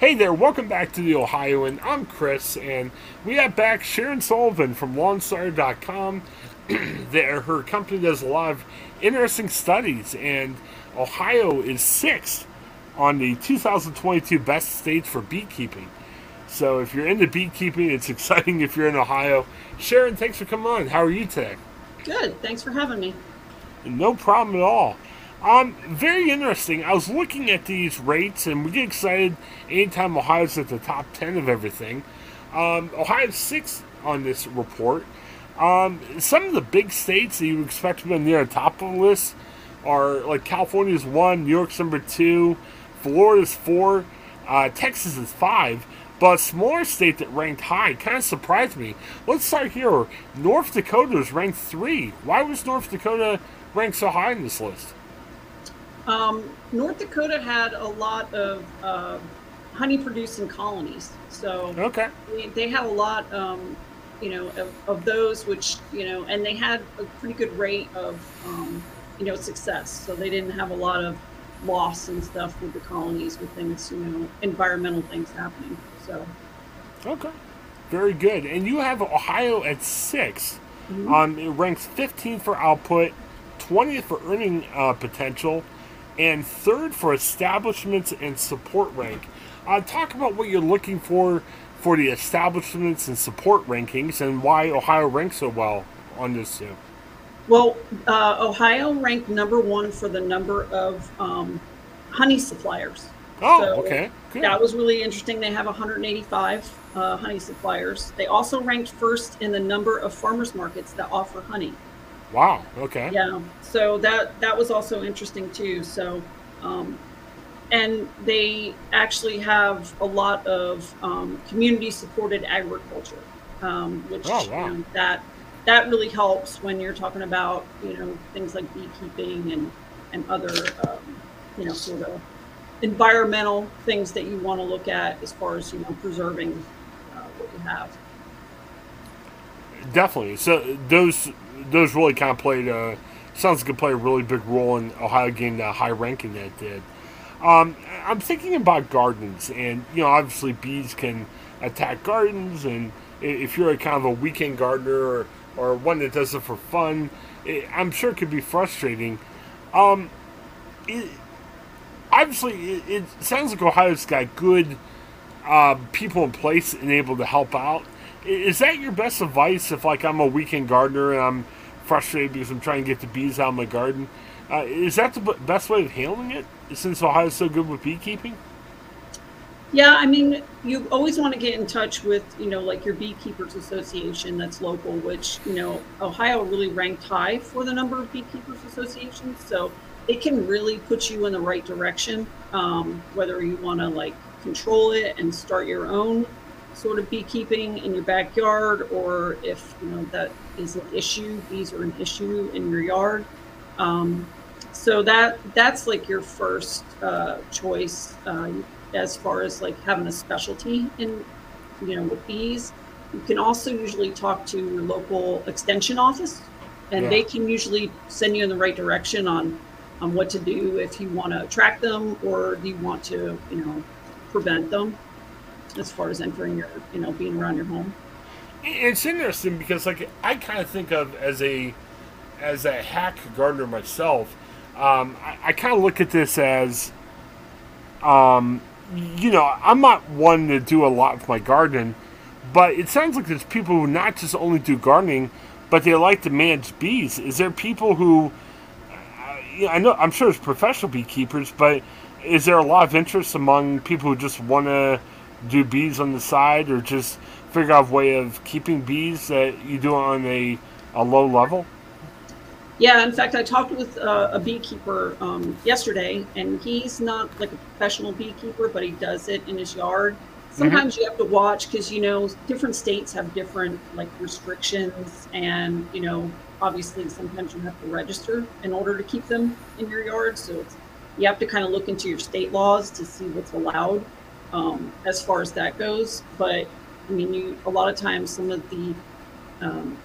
Hey there, welcome back to the Ohioan. I'm Chris, and we have back Sharon Sullivan from Lawnstarter.com. there, her company does a lot of interesting studies, and Ohio is sixth on the 2022 best states for beekeeping. So if you're into beekeeping, it's exciting if you're in Ohio. Sharon, thanks for coming on. How are you today? Good. Thanks for having me. No problem at all. Um, very interesting. I was looking at these rates, and we get excited anytime Ohio's at the top 10 of everything. Um, Ohio's sixth on this report. Um, some of the big states that you expect to be near the top of the list are like California's one, New York's number two, Florida's four, uh, Texas is five. But a smaller state that ranked high kind of surprised me. Let's start here. North Dakota is ranked three. Why was North Dakota ranked so high in this list? Um, North Dakota had a lot of uh, honey producing colonies. So okay. they, they had a lot, um, you know, of, of, those which, you know, and they had a pretty good rate of, um, you know, success. So they didn't have a lot of loss and stuff with the colonies with things, you know, environmental things happening. So. Okay. Very good. And you have Ohio at 6 mm-hmm. Um, it ranks 15th for output, 20th for earning uh, potential, and third for establishments and support rank. Uh, talk about what you're looking for for the establishments and support rankings and why Ohio ranks so well on this too. Well, uh, Ohio ranked number one for the number of um, honey suppliers. Oh, so okay. Good. That was really interesting. They have 185 uh, honey suppliers. They also ranked first in the number of farmers markets that offer honey. Wow. Okay. Yeah. So that that was also interesting too. So, um, and they actually have a lot of um, community supported agriculture, um, which oh, wow. you know, that that really helps when you're talking about you know things like beekeeping and and other um, you know sort of environmental things that you want to look at as far as you know preserving uh, what you have. Definitely. So those those really kind of played a sounds like it played a really big role in Ohio getting that high ranking that did. Um, I'm thinking about gardens, and you know, obviously bees can attack gardens, and if you're a kind of a weekend gardener or, or one that does it for fun, it, I'm sure it could be frustrating. Um, it, obviously, it, it, sounds like Ohio's got good uh, people in place and able to help out. Is that your best advice if, like, I'm a weekend gardener and I'm frustrated because I'm trying to get the bees out of my garden. Uh, is that the best way of handling it since Ohio's so good with beekeeping? Yeah, I mean, you always want to get in touch with, you know, like your beekeepers association that's local, which, you know, Ohio really ranked high for the number of beekeepers associations. So it can really put you in the right direction, um, whether you want to like control it and start your own sort of beekeeping in your backyard or if you know that is an issue bees are an issue in your yard. Um, so that that's like your first uh, choice uh, as far as like having a specialty in you know with bees. You can also usually talk to your local extension office and yeah. they can usually send you in the right direction on on what to do if you want to attract them or do you want to you know prevent them as far as entering your, you know, being around your home. It's interesting because, like, I kind of think of as a as a hack gardener myself. Um, I, I kind of look at this as, um, you know, I'm not one to do a lot with my garden, but it sounds like there's people who not just only do gardening, but they like to manage bees. Is there people who, uh, I know, I'm sure there's professional beekeepers, but is there a lot of interest among people who just want to do bees on the side or just figure out a way of keeping bees that you do on a, a low level? Yeah, in fact, I talked with uh, a beekeeper um, yesterday, and he's not like a professional beekeeper, but he does it in his yard. Sometimes mm-hmm. you have to watch because you know different states have different like restrictions, and you know obviously sometimes you have to register in order to keep them in your yard. So you have to kind of look into your state laws to see what's allowed um, as far as that goes. But I mean, you a lot of times some of the um,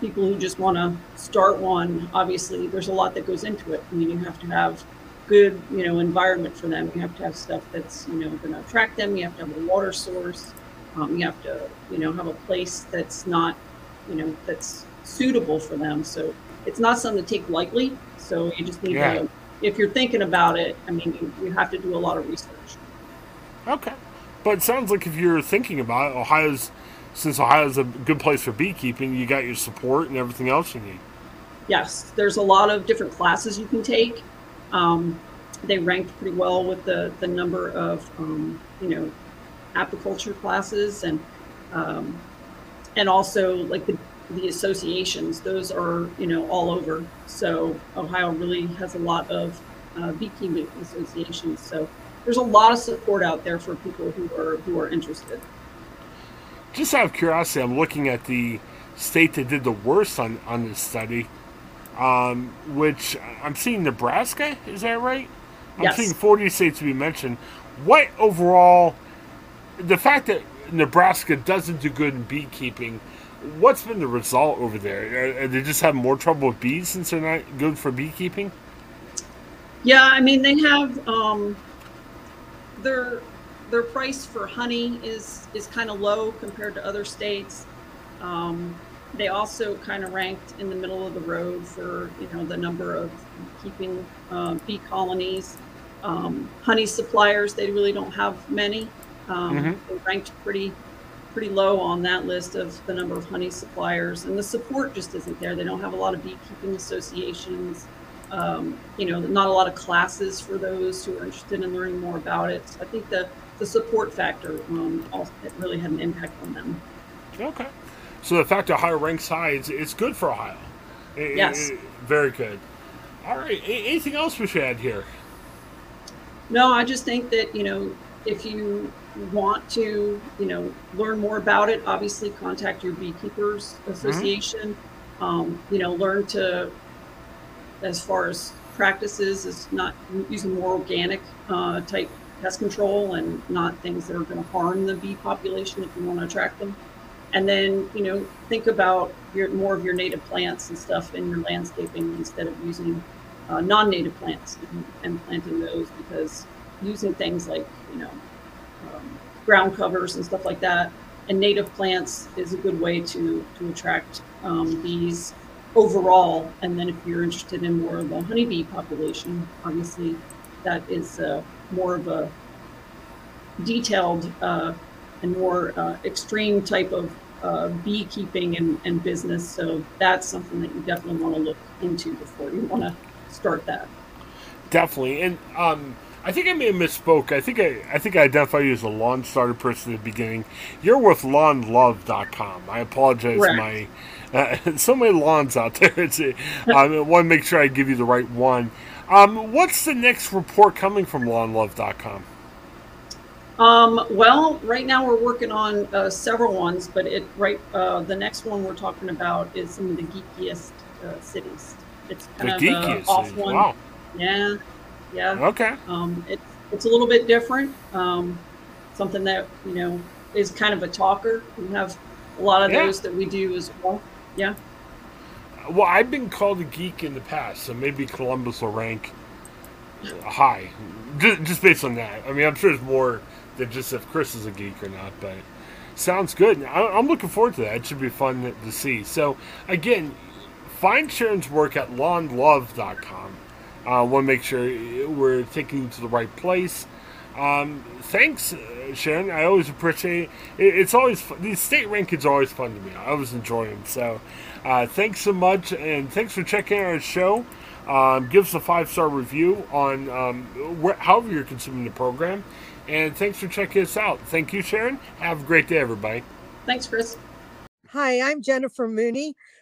people who just want to start one, obviously, there's a lot that goes into it. I mean, you have to have good, you know, environment for them. You have to have stuff that's, you know, going to attract them. You have to have a water source. Um, you have to, you know, have a place that's not, you know, that's suitable for them. So it's not something to take lightly. So you just need yeah. to, if you're thinking about it, I mean, you, you have to do a lot of research. Okay. But it sounds like if you're thinking about it, Ohio's, since Ohio's a good place for beekeeping, you got your support and everything else you need. Yes, there's a lot of different classes you can take. Um, they ranked pretty well with the, the number of, um, you know, apiculture classes and, um, and also like the, the associations, those are, you know, all over. So Ohio really has a lot of uh, beekeeping associations. So there's a lot of support out there for people who are, who are interested. Just out of curiosity, I'm looking at the state that did the worst on, on this study um, which I'm seeing Nebraska. Is that right? I'm yes. seeing 40 states to be mentioned. What overall, the fact that Nebraska doesn't do good in beekeeping, what's been the result over there? Are they just having more trouble with bees since they're not good for beekeeping? Yeah, I mean they have um, their their price for honey is is kind of low compared to other states. Um, they also kind of ranked in the middle of the road for you know the number of keeping uh, bee colonies. Um, honey suppliers, they really don't have many. Um, mm-hmm. They ranked pretty pretty low on that list of the number of honey suppliers, and the support just isn't there. They don't have a lot of beekeeping associations. Um, you know, not a lot of classes for those who are interested in learning more about it. So I think the the support factor um, also, really had an impact on them. Okay. So the fact that Ohio ranks high, it's, it's good for Ohio. It, yes. It, very good. All right. Anything else we should add here? No, I just think that, you know, if you want to, you know, learn more about it, obviously contact your beekeepers association. Mm-hmm. Um, you know, learn to, as far as practices, is not using more organic uh, type pest control and not things that are going to harm the bee population if you want to attract them. And then you know think about your more of your native plants and stuff in your landscaping instead of using uh, non-native plants and, and, planting those because using things like you know um, ground covers and stuff like that and native plants is a good way to to attract um, bees overall and then if you're interested in more of the honeybee population obviously that is uh, more of a detailed uh, and more uh, extreme type of uh, beekeeping and, and business. So that's something that you definitely want to look into before you want to start that. Definitely, and um, I think I may have misspoke. I think I, I think I identified you as a lawn starter person at the beginning. You're with lawnlove.com. I apologize, my uh, so many lawns out there. It's a, I want to make sure I give you the right one. Um, what's the next report coming from lawnlove.com? Um, well, right now we're working on uh, several ones, but it right uh, the next one we're talking about is some of the geekiest uh, cities. It's kind the of geekiest off one. Wow. Yeah, yeah. Okay. Um, it's it's a little bit different. Um, something that you know is kind of a talker. We have a lot of yeah. those that we do as well. Yeah. Well, I've been called a geek in the past, so maybe Columbus will rank high, just, just based on that. I mean, I'm sure it's more than just if Chris is a geek or not. But sounds good. I, am looking forward to that. It should be fun to see. So again, find Sharon's work at lawnlove.com. I uh, want to make sure we're taking you to the right place. Um, thanks, uh, Sharon. I always appreciate it. It's always fun. these state rankings are always fun to me. I always enjoy them. So, uh, thanks so much, and thanks for checking out our show. Um, give us a five star review on um, where, however you're consuming the program. And thanks for checking us out. Thank you, Sharon. Have a great day, everybody. Thanks, Chris. Hi, I'm Jennifer Mooney.